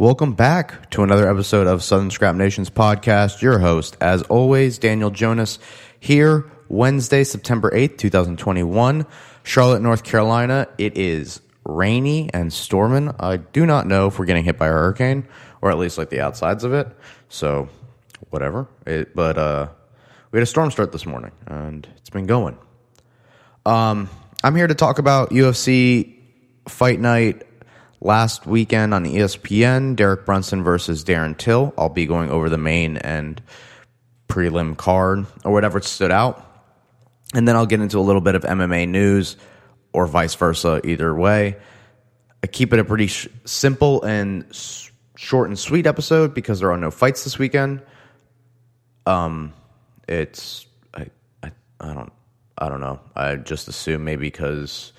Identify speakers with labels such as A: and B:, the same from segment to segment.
A: Welcome back to another episode of Southern Scrap Nations podcast. Your host, as always, Daniel Jonas, here Wednesday, September 8th, 2021, Charlotte, North Carolina. It is rainy and storming. I do not know if we're getting hit by a hurricane or at least like the outsides of it. So, whatever. It, but uh, we had a storm start this morning and it's been going. Um, I'm here to talk about UFC Fight Night last weekend on ESPN, Derek Brunson versus Darren Till. I'll be going over the main and prelim card or whatever stood out. And then I'll get into a little bit of MMA news or vice versa, either way. I keep it a pretty sh- simple and short and sweet episode because there are no fights this weekend. Um, it's I, I, I don't I don't know. I just assume maybe because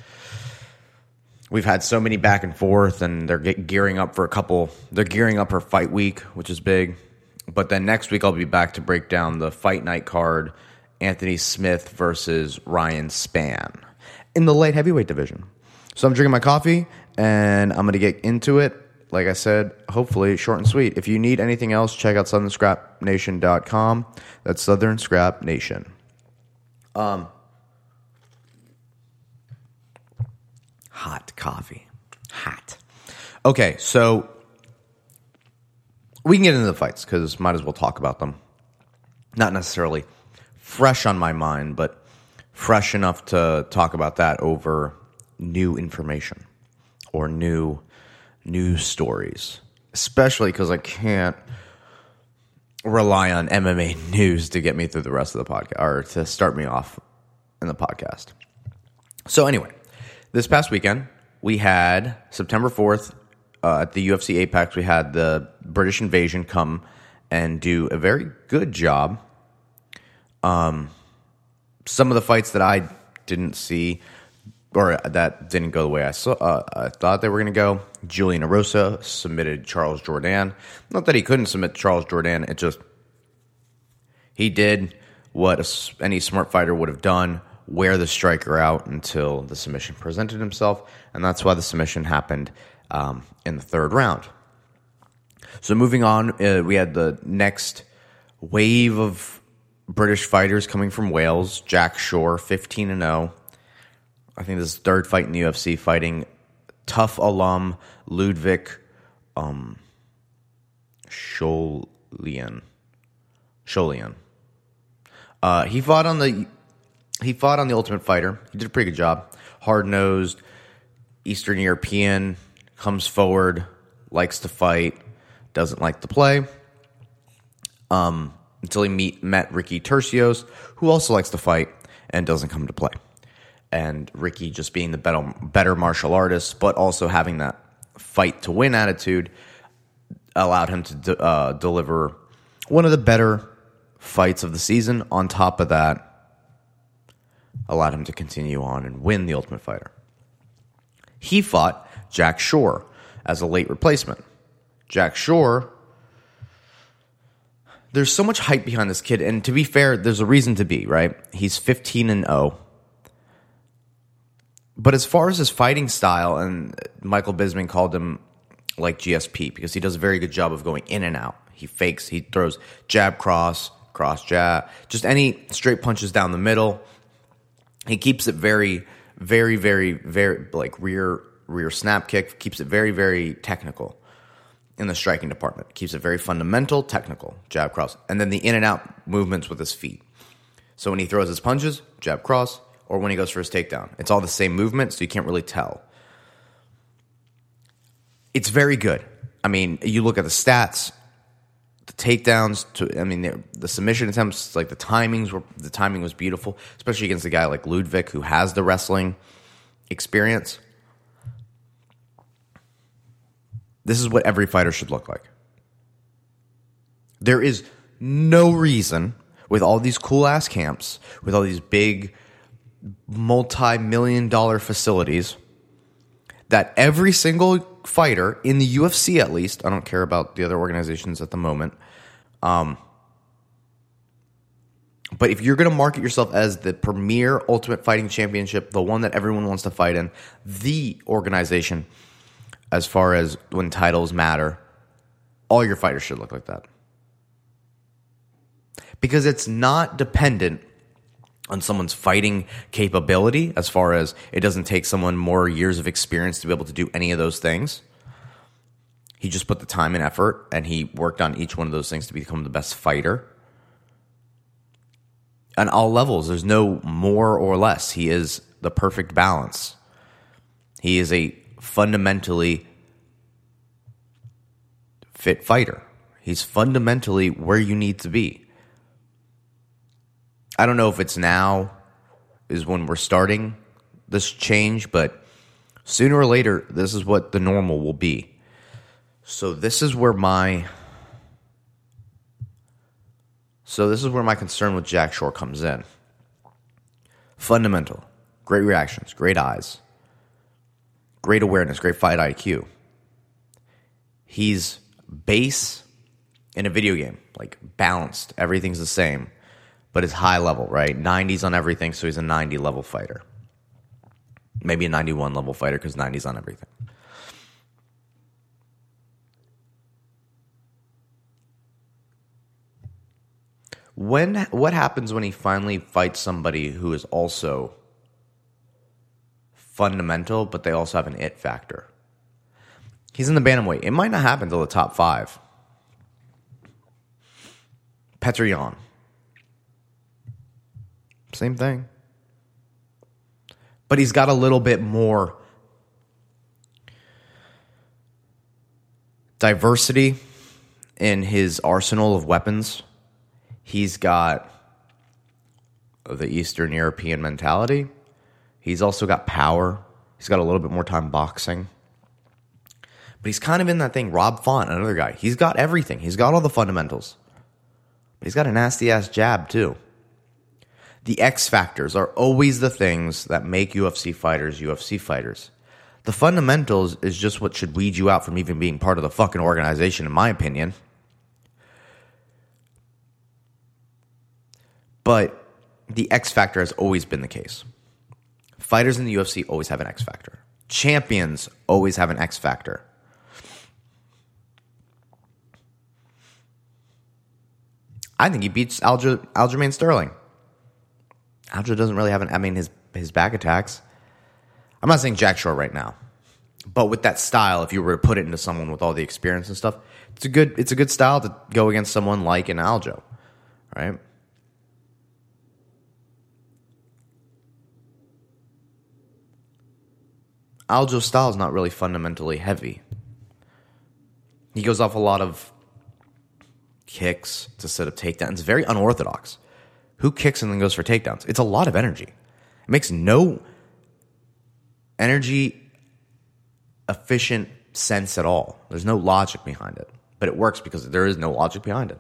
A: we've had so many back and forth, and they're gearing up for a couple. They're gearing up for fight week, which is big. But then next week I'll be back to break down the fight night card: Anthony Smith versus Ryan Spann in the light heavyweight division. So I'm drinking my coffee, and I'm going to get into it. Like I said, hopefully short and sweet. If you need anything else, check out southernscrapnation.com. That's Southern Scrap Nation. Um, hot coffee. Hot. Okay, so we can get into the fights because might as well talk about them. Not necessarily fresh on my mind, but fresh enough to talk about that over new information or new news stories. Especially because I can't rely on MMA news to get me through the rest of the podcast or to start me off in the podcast. So, anyway, this past weekend, we had September 4th uh, at the UFC Apex, we had the British Invasion come and do a very good job. Um, some of the fights that I didn't see or that didn't go the way I saw, uh, I thought they were going to go. Julian Erosa submitted Charles Jourdain. Not that he couldn't submit Charles Jourdain, it just he did what any smart fighter would have done wear the striker out until the submission presented himself, and that's why the submission happened um, in the third round. So moving on, uh, we had the next wave of British fighters coming from Wales. Jack Shore, fifteen and zero. I think this is third fight in the UFC, fighting tough alum Ludwig um, Sholian. Sholian. Uh, he fought on the he fought on the Ultimate Fighter. He did a pretty good job. Hard nosed, Eastern European, comes forward, likes to fight, doesn't like to play. Um, until he meet, met Ricky Turcios, who also likes to fight and doesn't come to play. And Ricky just being the better, better martial artist, but also having that fight to win attitude, allowed him to uh, deliver one of the better fights of the season. On top of that, allowed him to continue on and win the Ultimate Fighter. He fought Jack Shore as a late replacement. Jack Shore, there's so much hype behind this kid, and to be fair, there's a reason to be, right? He's 15 and 0. But as far as his fighting style, and Michael Bisping called him like GSP because he does a very good job of going in and out. He fakes, he throws jab, cross, cross, jab, just any straight punches down the middle he keeps it very, very, very, very like rear rear snap kick. Keeps it very, very technical in the striking department. Keeps it very fundamental, technical jab cross, and then the in and out movements with his feet. So when he throws his punches, jab cross, or when he goes for his takedown, it's all the same movement, so you can't really tell. It's very good. I mean, you look at the stats the takedowns to I mean the submission attempts like the timings were the timing was beautiful, especially against a guy like Ludwig who has the wrestling experience. This is what every fighter should look like. There is no reason with all these cool ass camps, with all these big multi million dollar facilities, that every single fighter in the UFC, at least, I don't care about the other organizations at the moment. Um, but if you're going to market yourself as the premier Ultimate Fighting Championship, the one that everyone wants to fight in, the organization, as far as when titles matter, All your fighters should look like that. Because it's not dependent on someone's fighting capability as far as it doesn't take someone more years of experience to be able to do any of those things. He just put the time and effort and he worked on each one of those things to become the best fighter. On all levels, there's no more or less. He is the perfect balance. He is a fundamentally fit fighter. He's fundamentally where you need to be. I don't know if it's now is when we're starting this change, but sooner or later, this is what the normal will be. So this is where my so this is where my concern with Jack Shore comes in. Fundamental, great reactions, great eyes, great awareness, great fight IQ. He's base in a video game, like balanced, everything's the same but it's high level, right? 90s on everything, so he's a 90 level fighter. Maybe a 91 level fighter because 90s on everything. When what happens when he finally fights somebody who is also fundamental, but they also have an it factor? He's in the bantamweight. It might not happen until the top five. Petr. Same thing. But he's got a little bit more diversity in his arsenal of weapons. He's got the Eastern European mentality. He's also got power. He's got a little bit more time boxing. But he's kind of in that thing. Rob Font, another guy. He's got everything. He's got all the fundamentals. But he's got a nasty ass jab, too. The X factors are always the things that make UFC fighters UFC fighters. The fundamentals is just what should weed you out from even being part of the fucking organization, in my opinion. But the X factor has always been the case. Fighters in the UFC always have an X factor. Champions always have an X factor. I think he beats Aljamain Sterling. Aljo doesn't really have an. I mean, his his back attacks. I'm not saying Jack Shore right now, but with that style, if you were to put it into someone with all the experience and stuff, it's a good it's a good style to go against someone like an Aljo, right? Aljo's style is not really fundamentally heavy. He goes off a lot of kicks to set up takedowns. It's very unorthodox. Who kicks and then goes for takedowns? It's a lot of energy. It makes no energy efficient sense at all. There's no logic behind it, but it works because there is no logic behind it.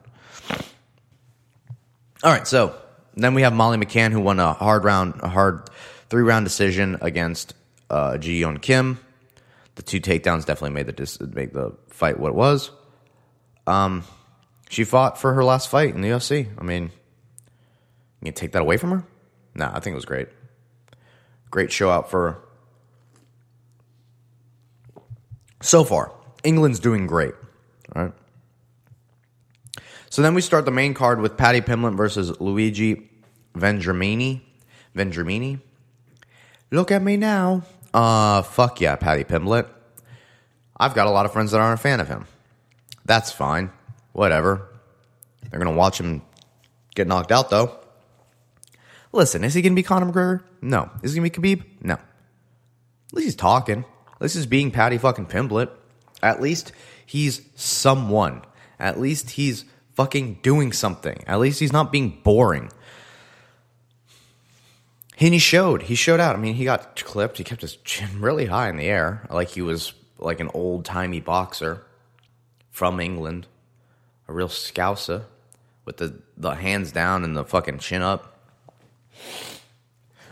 A: All right, so then we have Molly McCann who won a hard round, a hard three round decision against uh, Ji Yeon Kim. The two takedowns definitely made the dis- make the fight what it was. Um, she fought for her last fight in the UFC. I mean, you can take that away from her? No, I think it was great. Great show out for her. So far, England's doing great. All right. So then we start the main card with Paddy Pimblett versus Luigi Vendramini. Vendramini. Look at me now. Uh, fuck yeah, Paddy Pimblett. I've got a lot of friends that aren't a fan of him. That's fine. Whatever. They're going to watch him get knocked out, though. Listen, is he going to be Conor McGregor? No. Is he going to be Khabib? No. At least he's talking. At least he's being Paddy fucking Pimblett. At least he's someone. At least he's fucking doing something. At least he's not being boring. And he showed. He showed out. I mean, he got clipped. He kept his chin really high in the air, like he was like an old timey boxer from England, a real scouser with the, the hands down and the fucking chin up.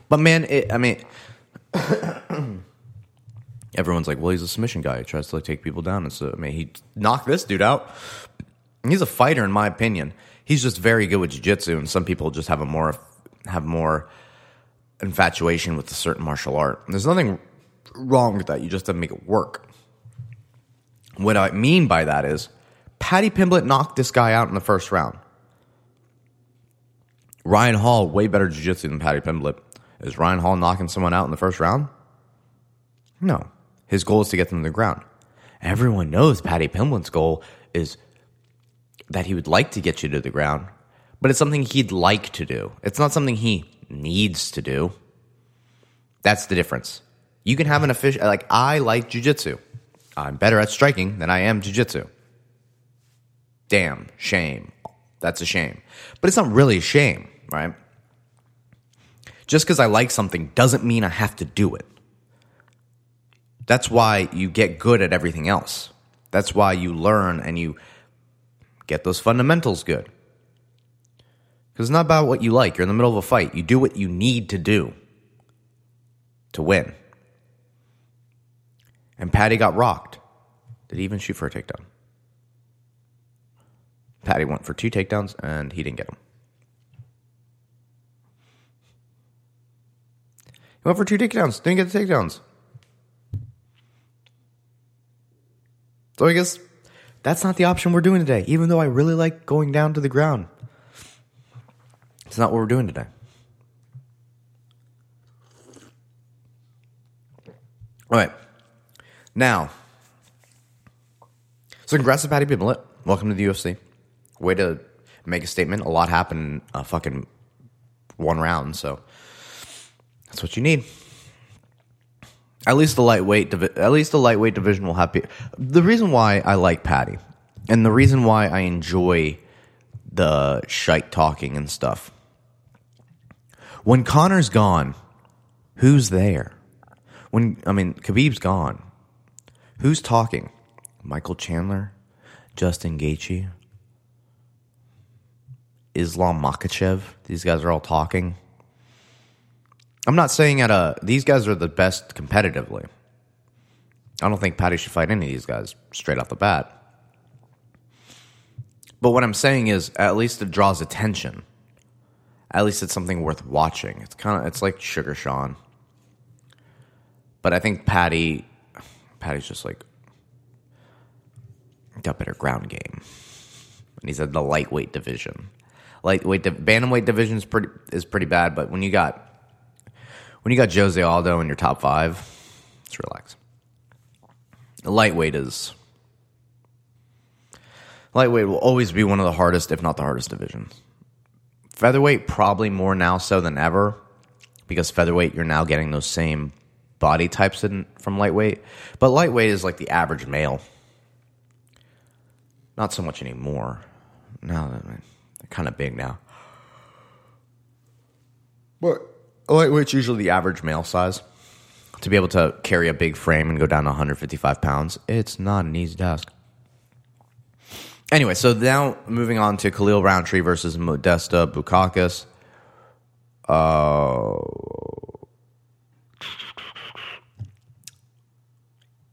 A: But man, it, I mean, everyone's like, well, he's a submission guy. He tries to like take people down. And so, I mean, he knocked this dude out. He's a fighter, in my opinion. He's just very good with jiu-jitsu, and some people just have a more have more infatuation with a certain martial art. There's nothing wrong with that. You just have to make it work. What I mean by that is, Paddy Pimblett knocked this guy out in the first round. Ryan Hall, way better jiu-jitsu than Paddy Pimblett. Is Ryan Hall knocking someone out in the first round? No. His goal is to get them to the ground. Everyone knows Paddy Pimblett's goal is that he would like to get you to the ground, but it's something he'd like to do. It's not something he needs to do. That's the difference. You can have an official, like, I like jujitsu. I'm better at striking than I am jujitsu. Damn, shame. That's a shame. But it's not really a shame, right? Just because I like something doesn't mean I have to do it. That's why you get good at everything else. That's why you learn and you get those fundamentals good. Because it's not about what you like. You're in the middle of a fight. You do what you need to do to win. And Paddy got rocked. Did he even shoot for a takedown? Paddy went for two takedowns and he didn't get them. He went for two takedowns, didn't get the takedowns. So I guess that's not the option we're doing today, even though I really like going down to the ground. It's not what we're doing today. All right. Now, so congrats to Paddy Pimblett. Welcome to the UFC. Way to make a statement. A lot happened in uh, a fucking one round, so that's what you need. At least the lightweight, divi- at least the lightweight division will have. The reason why I like Paddy, and the reason why I enjoy the shite talking and stuff. When Conor's gone, who's there? When I mean Khabib's gone, who's talking? Michael Chandler, Justin Gaethje, Islam Makhachev. These guys are all talking. I'm not saying at a these guys are the best competitively. I don't think Paddy should fight any of these guys straight off the bat. But what I'm saying is at least it draws attention. At least it's something worth watching. It's kind of it's like Sugar Sean. But I think Paddy Paddy's just like got better ground game. And he's in the lightweight division. Lightweight bantamweight division is pretty is pretty bad, but when you got when you got Jose Aldo in your top five, let's relax. Lightweight is lightweight will always be one of the hardest, if not the hardest divisions. Featherweight probably more now so than ever because featherweight you're now getting those same body types in, from lightweight, but lightweight is like the average male. Not so much anymore. Now they're kind of big now. But lightweight's usually the average male size. To be able to carry a big frame and go down to 155 pounds, it's not an easy task. Anyway, so now moving on to Khalil Rountree versus Modesta Bukauskas. Uh,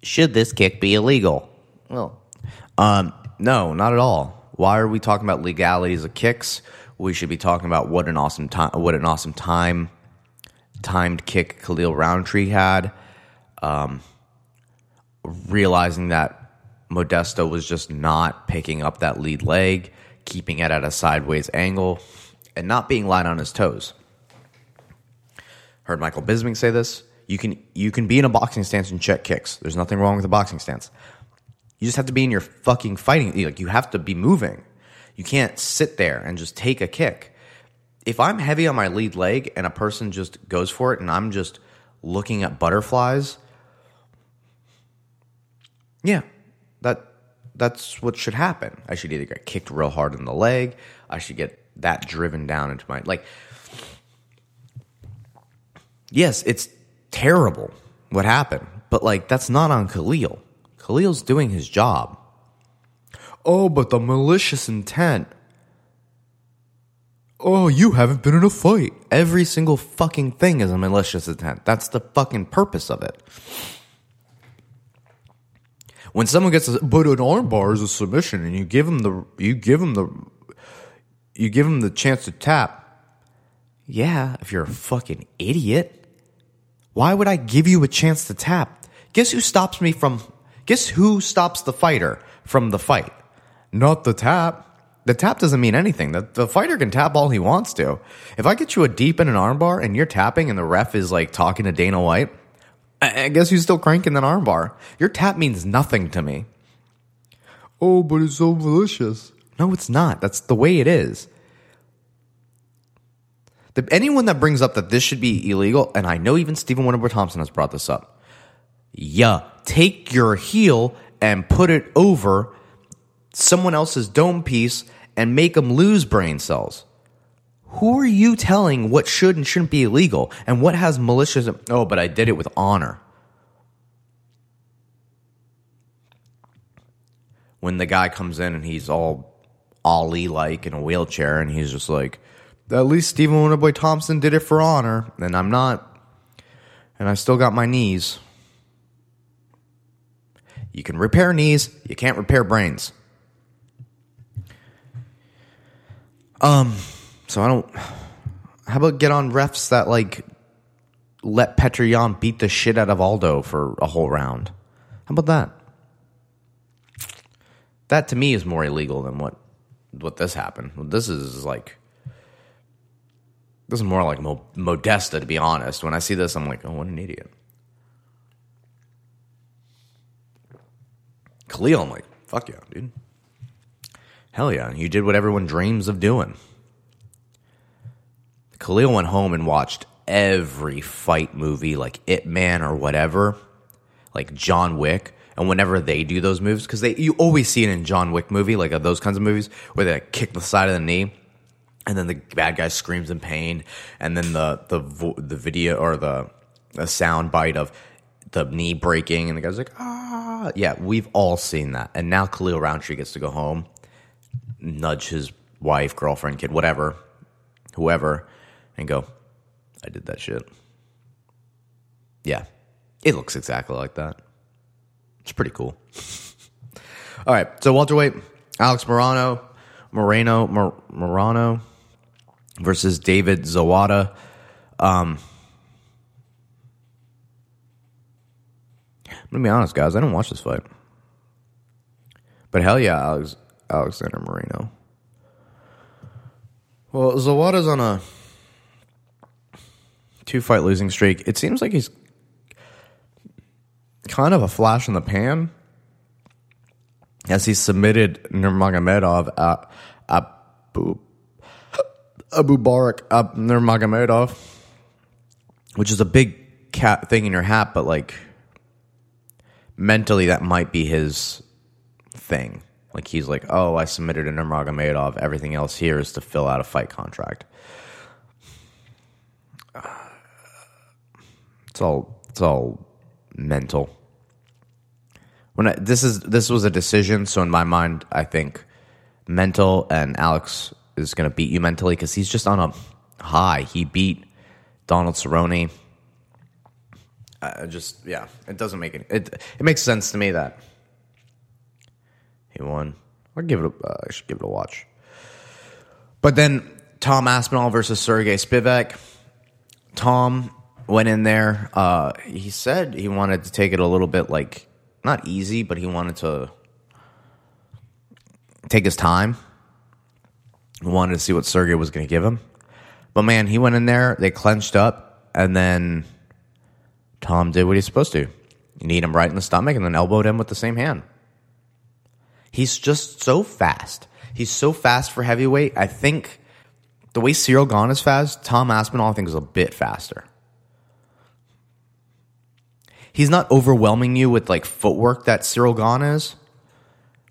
A: should this kick be illegal? Well, um, no, not at all. Why are we talking about legalities of kicks? We should be talking about what an awesome time, what an awesome time timed kick Khalil Rountree had. Um, realizing that Modesto was just not picking up that lead leg, keeping it at a sideways angle, and not being light on his toes. Heard Michael Bisping say this. You can you can be in a boxing stance and check kicks. There's nothing wrong with a boxing stance. You just have to be in your fucking fighting. Like you have to be moving. You can't sit there and just take a kick. If I'm heavy on my lead leg and a person just goes for it and I'm just looking at butterflies, yeah, that that's what should happen. I should either get kicked real hard in the leg, I should get that driven down into my like Yes, it's terrible what happened, but like that's not on Khalil. Khalil's doing his job. Oh, but the malicious intent. Oh, you haven't been in a fight. Every single fucking thing is a malicious intent. That's the fucking purpose of it. When someone gets a, but an armbar is a submission, and you give them the you give them the you give them the chance to tap. Yeah, if you're a fucking idiot, why would I give you a chance to tap? Guess who stops me from? Guess who stops the fighter from the fight? not the tap. The tap doesn't mean anything. The, the fighter can tap all he wants to. If I get you a deep in an armbar and you're tapping and the ref is like talking to Dana White, I, I guess you're still cranking that armbar. Your tap means nothing to me. Oh, but it's so malicious. No, it's not. That's the way it is. The, anyone that brings up that this should be illegal, and I know even Stephen Wonderboy Thompson has brought this up. Yeah, take your heel and put it over someone else's dome piece and make them lose brain cells. Who are you telling what should and shouldn't be illegal and what has malicious? Oh, but I did it with honor. When the guy comes in and he's all Ollie like in a wheelchair and he's just like, at least Stephen Wonderboy Thompson did it for honor, and I'm not. And I still got my knees. You can repair knees, you can't repair brains. Um, so I don't. How about get on refs that like let Petr Yan beat the shit out of Aldo for a whole round? How about that? That to me is more illegal than what what this happened. This is like this is more like Mo- Modesta, to be honest. When I see this, I'm like, oh, what an idiot. Khalil, I'm like, fuck yeah, dude. Hell yeah, you did what everyone dreams of doing. Khalil went home and watched every fight movie, like It Man or whatever, like John Wick. And whenever they do those moves, because they you always see it in John Wick movie, like uh, those kinds of movies where they like, kick the side of the knee, and then the bad guy screams in pain, and then the the the video or the the sound bite of the knee breaking, and the guy's like, ah, yeah, we've all seen that. And now Khalil Rountree gets to go home, nudge his wife, girlfriend, kid, whatever, whoever, and go, I did that shit. Yeah, it looks exactly like that. It's pretty cool. all right, so Walter welterweight, Alex Morano, Moreno, Mor- Morano versus David Zawada. Um, gonna be honest, guys. I didn't watch this fight, but hell yeah, Alex, Alexander Moreno. Well, Zawada's on a two fight losing streak. It seems like he's kind of a flash in the pan as he submitted Nurmagomedov at Abu Abu Barak Nurmagomedov, which is a big cat thing in your hat, but like mentally that might be his thing. Like he's like, oh, I submitted a Nurmagomedov. Everything else here is to fill out a fight contract. It's all it's all mental. When I, this is this was a decision, so in my mind, I think mental and Alex is going to beat you mentally because he's just on a high. He beat Donald Cerrone. Uh, just yeah, it doesn't make it. It it makes sense to me that he won. I'll give it. A, uh, I should give it a watch. But then Tom Aspinall versus Sergey Spivak. Tom went in there. Uh, he said he wanted to take it a little bit like not easy, but he wanted to take his time He wanted to see what Sergey was going to give him. But man, he went in there, they clenched up, and then Tom did what he's supposed to. You kneed him right in the stomach and then elbowed him with the same hand. He's just so fast. He's so fast for heavyweight. I think the way Cyril Gane is fast, Tom Aspinall I think is a bit faster. He's not overwhelming you with like footwork that Cyril Gane is,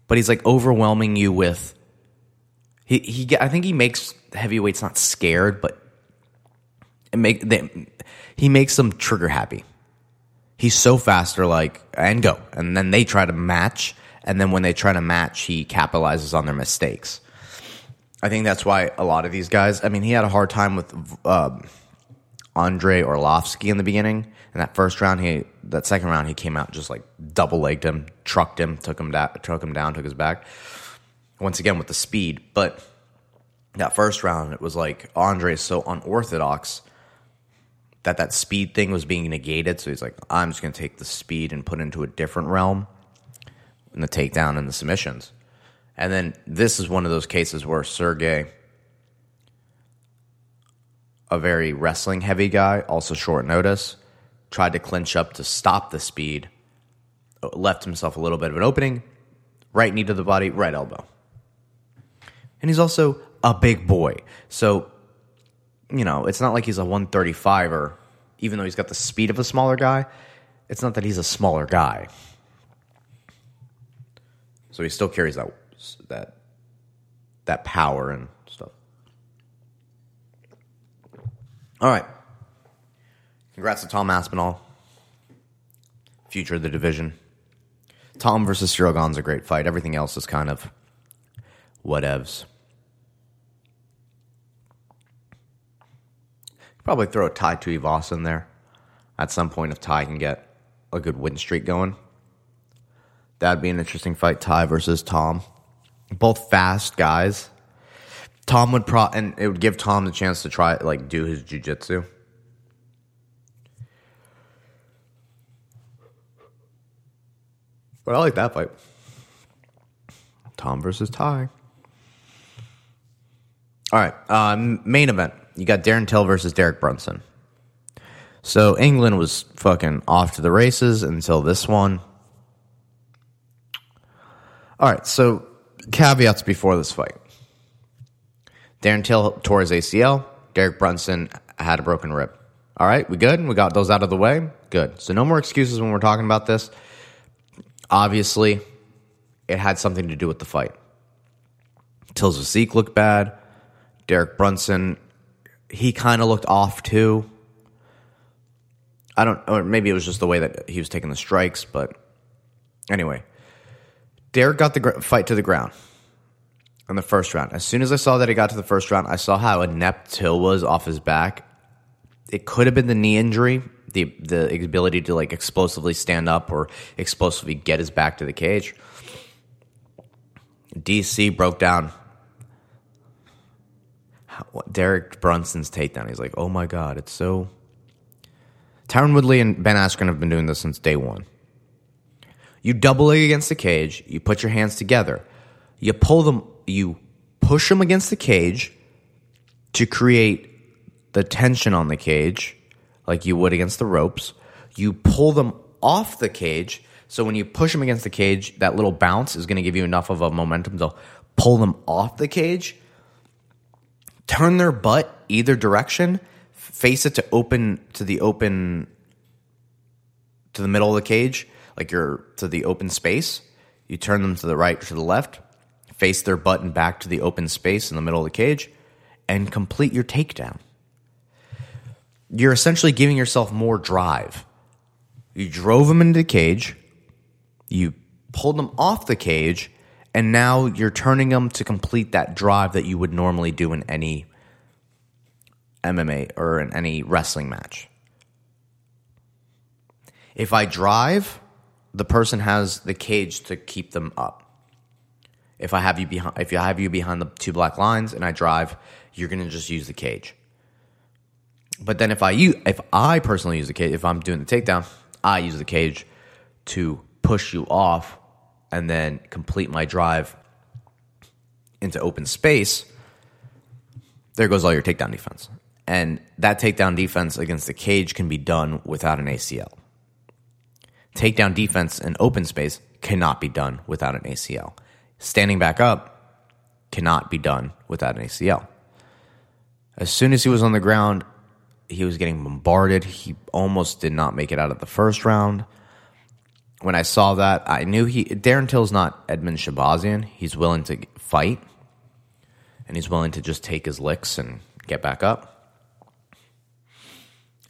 A: but he's like overwhelming you with he he I think he makes heavyweights not scared, but it make they, he makes them trigger happy. He's so fast, they're like and go, and then they try to match, and then when they try to match, he capitalizes on their mistakes. I think that's why a lot of these guys. I mean, he had a hard time with um, Andrei Arlovsky in the beginning. In that first round, he that second round he came out just like double legged him, trucked him, took him down, took him down, took his back once again with the speed. But that first round, it was like Andre is so unorthodox that that speed thing was being negated. So he's like, I'm just going to take the speed and put into a different realm in the takedown and the submissions. And then this is one of those cases where Sergey, a very wrestling heavy guy, also short notice, tried to clinch up to stop the speed, left himself a little bit of an opening, right knee to the body, right elbow. And he's also a big boy. So, you know, it's not like he's a 135er, even though he's got the speed of a smaller guy. It's not that he's a smaller guy. So he still carries that that that power and stuff. All right. Congrats to Tom Aspinall. Future of the division. Tom versus is a great fight. Everything else is kind of whatevs. Probably throw a Tai Tuivasa in there at some point if Tai can get a good win streak going. That'd be an interesting fight, Tai versus Tom. Both fast guys. Tom would pro and it would give Tom the chance to try like do his jujitsu. But I like that fight. Tom versus Tai. All right, uh, main event. You got Darren Till versus Derek Brunson. So England was fucking off to the races until this one. All right, so caveats before this fight. Darren Till tore his ACL. Derek Brunson had a broken rib. All right, we good? We got those out of the way? Good. So no more excuses when we're talking about this. Obviously, it had something to do with the fight. Till's physique looked bad. Derek Brunson, he kind of looked off too. I don't, or maybe it was just the way that he was taking the strikes, but anyway, Derek got the gr- fight to the ground in the first round. As soon as I saw that he got to the first round, I saw how inept Till was off his back. It could have been the knee injury, the the ability to like explosively stand up or explosively get his back to the cage. DC broke down Derek Brunson's takedown. He's like, "Oh my god, it's so." Tyron Woodley and Ben Askren have been doing this since day one. You double leg against the cage. You put your hands together. You pull them. You push them against the cage to create the tension on the cage, like you would against the ropes. You pull them off the cage. So when you push them against the cage, that little bounce is going to give you enough of a momentum to pull them off the cage turn their butt either direction, face it to open to the open to the middle of the cage, like you're to the open space. You turn them to the right or to the left, face their butt and back to the open space in the middle of the cage, and complete your takedown. You're essentially giving yourself more drive. You drove them into the cage, you pulled them off the cage, and now you're turning them to complete that drive that you would normally do in any MMA or in any wrestling match. If I drive, the person has the cage to keep them up. If I have you behind, if I have you behind the two black lines and I drive, you're going to just use the cage. But then if I use, if I personally use the cage, if I'm doing the takedown, I use the cage to push you off and then complete my drive into open space, there goes all your takedown defense. And that takedown defense against the cage can be done without an ACL. Takedown defense in open space cannot be done without an ACL. Standing back up cannot be done without an ACL. As soon as he was on the ground, he was getting bombarded. He almost did not make it out of the first round when I saw that, I knew he Darren Till's not Edmen Shahbazyan. He's willing to fight, and he's willing to just take his licks and get back up.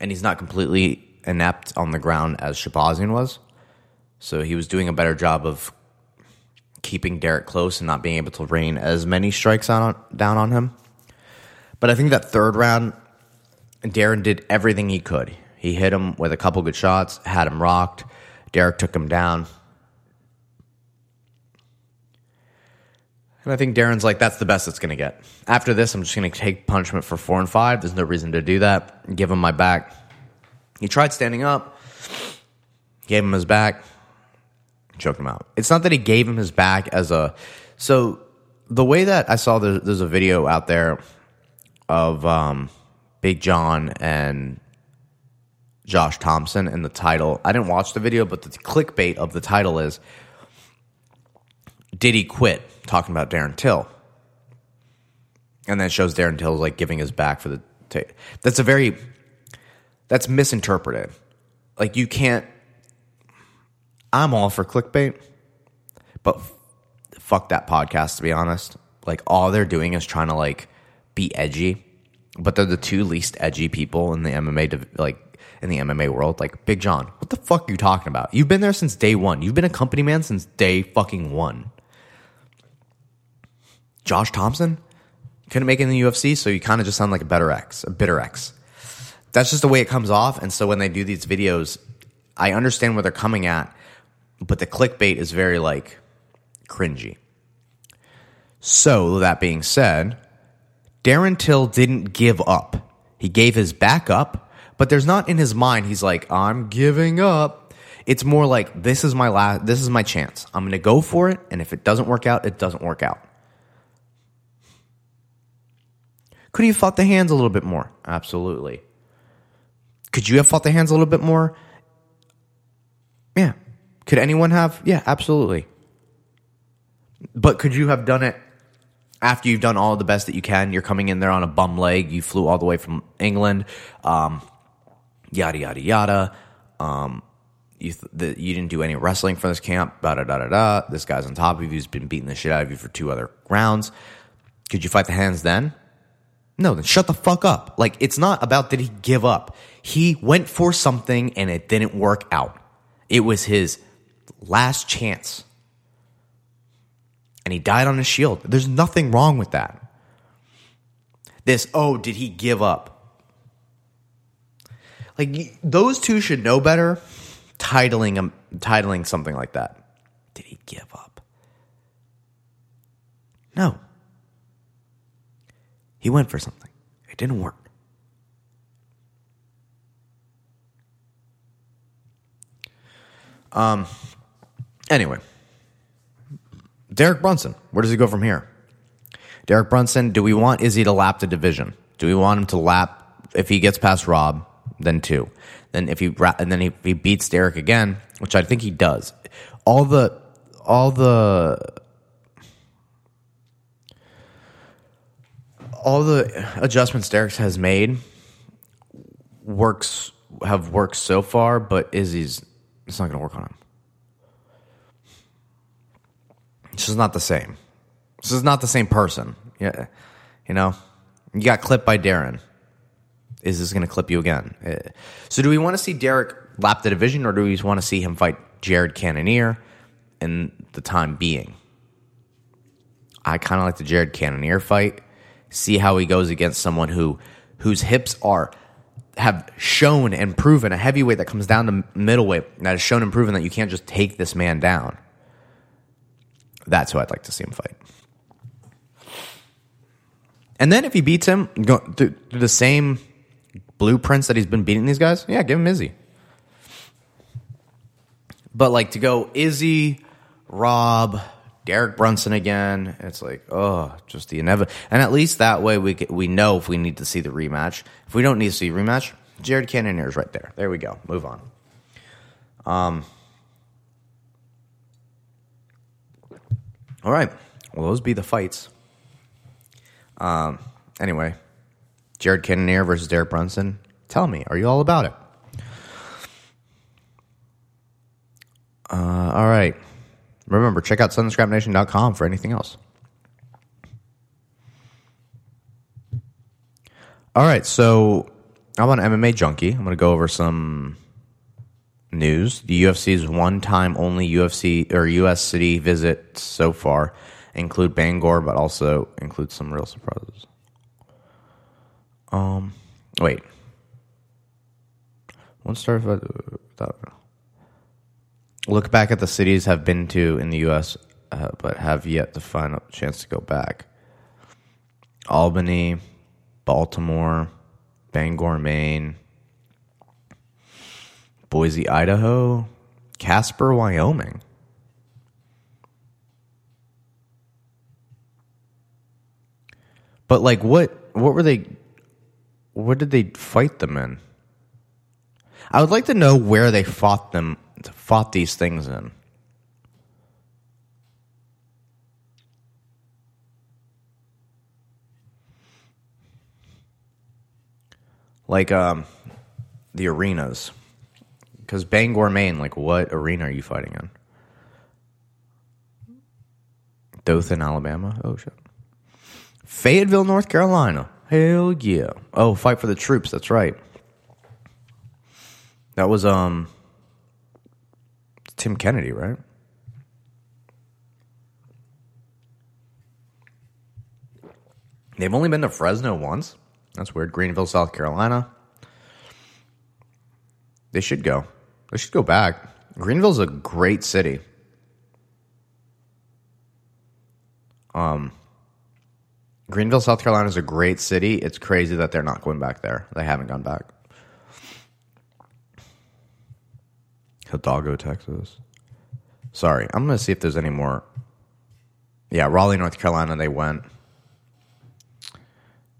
A: And he's not completely inept on the ground as Shahbazyan was, so he was doing a better job of keeping Derek close and not being able to rain as many strikes on, down on him. But I think that third round, Darren did everything he could. He hit him with a couple good shots, had him rocked Derek took him down. And I think Darren's like, that's the best it's going to get. After this, I'm just going to take punishment for four and five. There's no reason to do that. Give him my back. He tried standing up, gave him his back, choked him out. It's not that he gave him his back as a So the way that I saw the, there's a video out there of um, Big John and Josh Thomson, and the title. I didn't watch the video, but the clickbait of the title is "Did he quit?" Talking about Darren Till, and then shows Darren Till like giving his back for the. T- that's a very that's misinterpreted. Like you can't. I'm all for clickbait, but f- fuck that podcast. To be honest, like all they're doing is trying to like be edgy, but they're the two least edgy people in the MMA like in the MMA world. Like Big John, what the fuck are you talking about? You've been there since day one. You've been a company man since day fucking one. Josh Thomson couldn't make it in the UFC, so you kind of just sound like a better X, a bitter X. That's just the way it comes off. And so when they do these videos, I understand where they're coming at, but the clickbait is very like cringy. So that being said, Darren Till didn't give up. He gave his back up, but there's not in his mind he's like, I'm giving up. It's more like this is my last this is my chance. I'm going to go for it and if it doesn't work out, it doesn't work out. Could he have fought the hands a little bit more? Absolutely. Could you have fought the hands a little bit more? Yeah. Could anyone have? Yeah, absolutely. But could you have done it after you've done all the best that you can? You're coming in there on a bum leg. You flew all the way from England. Um, yada yada yada. Um, you th- the, you didn't do any wrestling for this camp. Da da da da da. This guy's on top of you. He's been beating the shit out of you for two other rounds. Could you fight the hands then? No, then shut the fuck up. Like, it's not about did he give up. He went for something and it didn't work out. It was his last chance. And he died on his shield. There's nothing wrong with that. This, oh, did he give up? Like, those two should know better titling, him, titling something like that. Did he give up? No. He went for something. It didn't work. Um. Anyway, Derek Brunson. Where does he go from here? Derek Brunson. Do we want Izzy to lap the division? Do we want him to lap if he gets past Rob? Then two. Then if he and then if he beats Derek again, which I think he does. All the all the all the adjustments Derek has made works have worked so far, but Izzy's it's not going to work on him. This is not the same. This is not the same person. Yeah, you know, you got clipped by Darren. Is this going to clip you again? Uh, so, do we want to see Derek lap the division, or do we just want to see him fight Jared Cannonier in the time being? I kind of like the Jared Cannonier fight see how he goes against someone who whose hips are have shown and proven a heavyweight that comes down to middleweight that has shown and proven that you can't just take this man down. That's who I'd like to see him fight. And then if he beats him, go through the same blueprints that he's been beating these guys, yeah, give him Izzy. But like to go Izzy, Rob, Derek Brunson again. It's like, oh, just the inevitable. And at least that way we get, we know if we need to see the rematch. If we don't need to see rematch, Jared Cannonier is right there. There we go. Move on. Um. All right. Well, those be the fights. Um. Anyway, Jared Cannonier versus Derek Brunson. Tell me, are you all about it? Uh, all right. Remember, check out sunscrapnation.com for anything else. All right, so I'm an MMA Junkie. I'm going to go over some news. The UFC's one time only UFC or US city visit so far include Bangor, but also include some real surprises. Um, wait. One star. Look back at the cities have been to in the U.S., uh, but have yet to find a chance to go back. Albany, Baltimore, Bangor, Maine, Boise, Idaho, Casper, Wyoming. But like, what what were they? What did they fight them in? I would like to know where they fought them fought these things in. Like um, the arenas, because Bangor, Maine. Like, what arena are you fighting in? Dothan, Alabama. Oh shit. Fayetteville, North Carolina. Hell yeah. Oh, fight for the troops. That's right. That was um Tim Kennedy, right? They've only been to Fresno once. That's weird. Greenville, South Carolina. They should go. They should go back. Greenville's a great city. Um, Greenville, South Carolina is a great city. It's crazy that they're not going back there. They haven't gone back. Hidalgo, Texas. Sorry, I'm going to see if there's any more. Yeah, Raleigh, North Carolina, they went.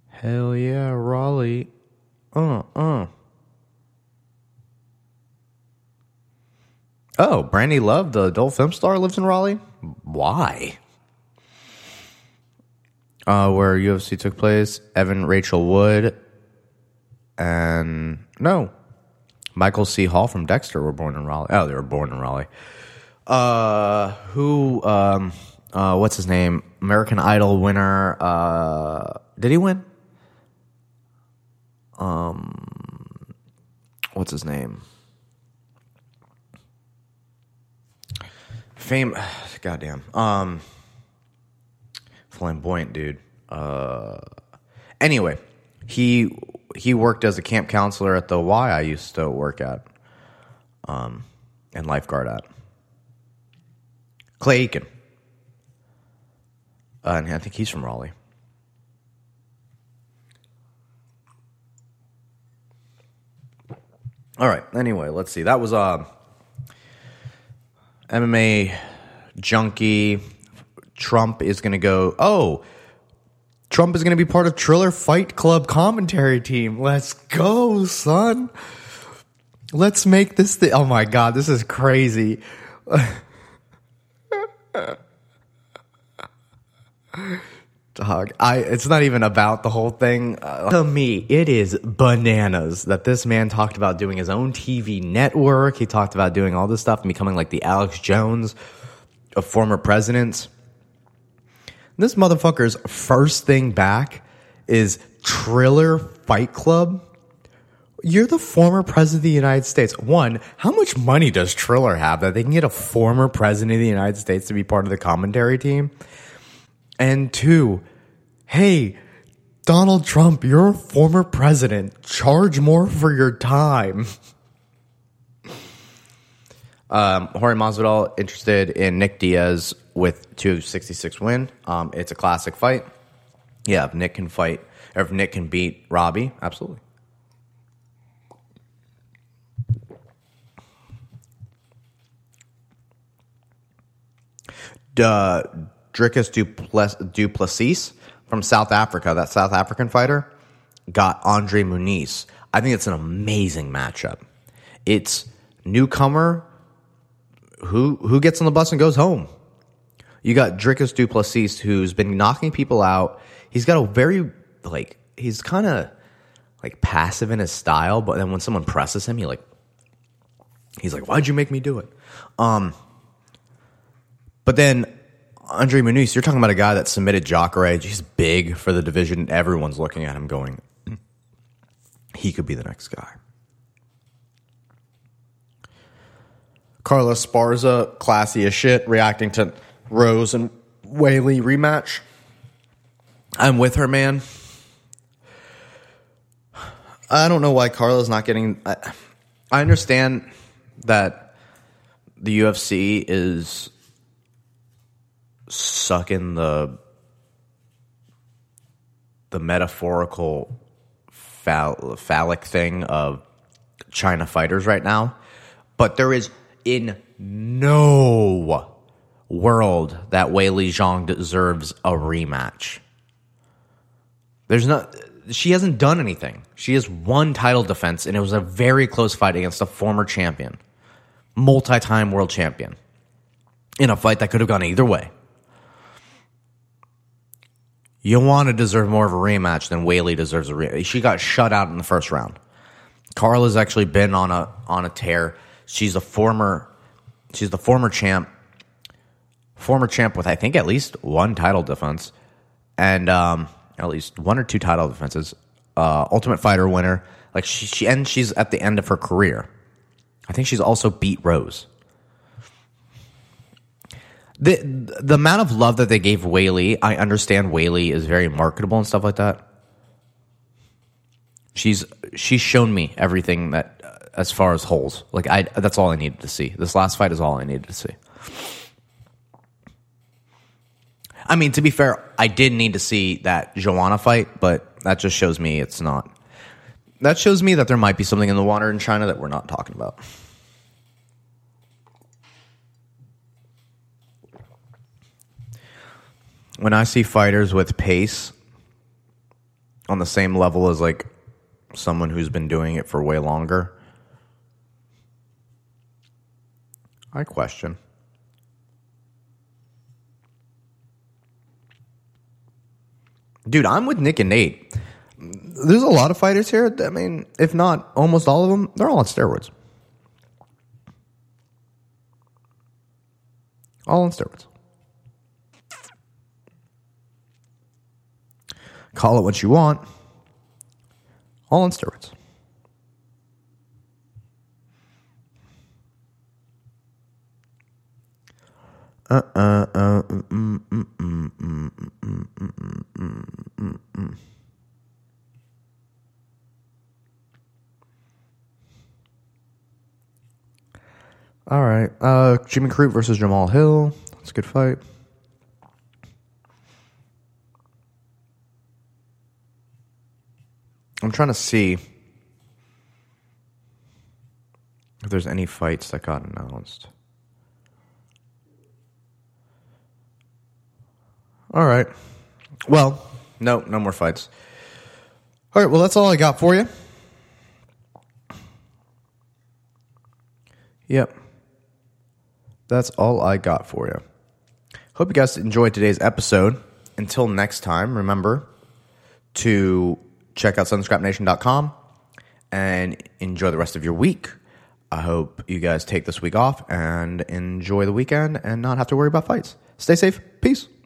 A: Hell yeah, Raleigh. Uh, uh. Oh, Brandi Love, the adult film star, lives in Raleigh? Why? Uh, where UFC took place, Evan Rachel Wood and no, Michael C. Hall from Dexter were born in Raleigh. Oh, they were born in Raleigh. Uh, who? Um, uh, what's his name? American Idol winner. Uh, did he win? Um, what's his name? Fame. Goddamn. Um, flamboyant dude. Uh, anyway, he he worked as a camp counselor at the Y I used to work at, um, and lifeguard at. Clay Aiken. Uh, and I think he's from Raleigh. All right. Anyway, let's see. That was uh, MMA junkie. Trump is going to go. Oh, Trump is going to be part of Triller Fight Club commentary team. Let's go, son. Let's make this thing. Oh my God, this is crazy. Dog, I it's not even about the whole thing. Uh, to me, it is bananas that this man talked about doing his own TV network. He talked about doing all this stuff and becoming like the Alex Jones of former presidents. This motherfucker's first thing back is Triller Fight Club. You're the former president of the United States. One, how much money does Triller have that they can get a former president of the United States to be part of the commentary team? And two, hey, Donald Trump, you're a former president. Charge more for your time. Um, Jorge Masvidal interested in Nick Diaz with 266 win. Um, it's a classic fight. Yeah, if Nick can fight, or if Nick can beat Robbie, absolutely. Uh, Dricus du Plessis from South Africa, that South African fighter, got Andre Muniz. I think it's an amazing matchup. It's newcomer who who gets on the bus and goes home. You got Dricus du Plessis who's been knocking people out. He's got a very like he's kind of like passive in his style, but then when someone presses him, he like he's like, "Why'd you make me do it?" Um, but then Andre Muniz, you're talking about a guy that submitted Jacare. He's big for the division. Everyone's looking at him going, he could be the next guy. Carla Esparza, classy as shit, reacting to Rose and Weili rematch. I'm with her, man. I don't know why Carla's not getting. I, I understand that the UFC is sucking the the metaphorical phall- phallic thing of China fighters right now, but there is in no world that Weili Zhang deserves a rematch. There's not. She hasn't done anything. She has one title defense, and it was a very close fight against a former champion, multi-time world champion, in a fight that could have gone either way. Joanna deserve more of a rematch than Weili deserves a rematch. She got shut out in the first round. Carla's actually been on a on a tear. She's a former she's the former champ. Former champ with I think at least one title defense. And um, at least one or two title defenses. Uh, Ultimate Fighter winner. Like she, she and she's at the end of her career. I think she's also beat Rose. The the amount of love that they gave Weili, I understand Weili is very marketable and stuff like that. She's she's shown me everything that uh, as far as holes. Like I that's all I needed to see. This last fight is all I needed to see. I mean, to be fair, I did need to see that Joanna fight, but that just shows me it's not. That shows me that there might be something in the water in China that we're not talking about. When I see fighters with pace on the same level as like someone who's been doing it for way longer, I question. Dude, I'm with Nick and Nate. There's a lot of fighters here. I mean, if not almost all of them, they're all on steroids. All on steroids. Call it what you want. All on steroids. Uh uh uh mm, mm, mm, All right. Uh Jimmy Crute versus Jamahal Hill. That's a good fight. I'm trying to see if there's any fights that got announced. All right. Well, no, no more fights. All right. Well, that's all I got for you. Yep. That's all I got for you. Hope you guys enjoyed today's episode. Until next time, remember to check out sunscrapnation.com and enjoy the rest of your week. I hope you guys take this week off and enjoy the weekend and not have to worry about fights. Stay safe. Peace.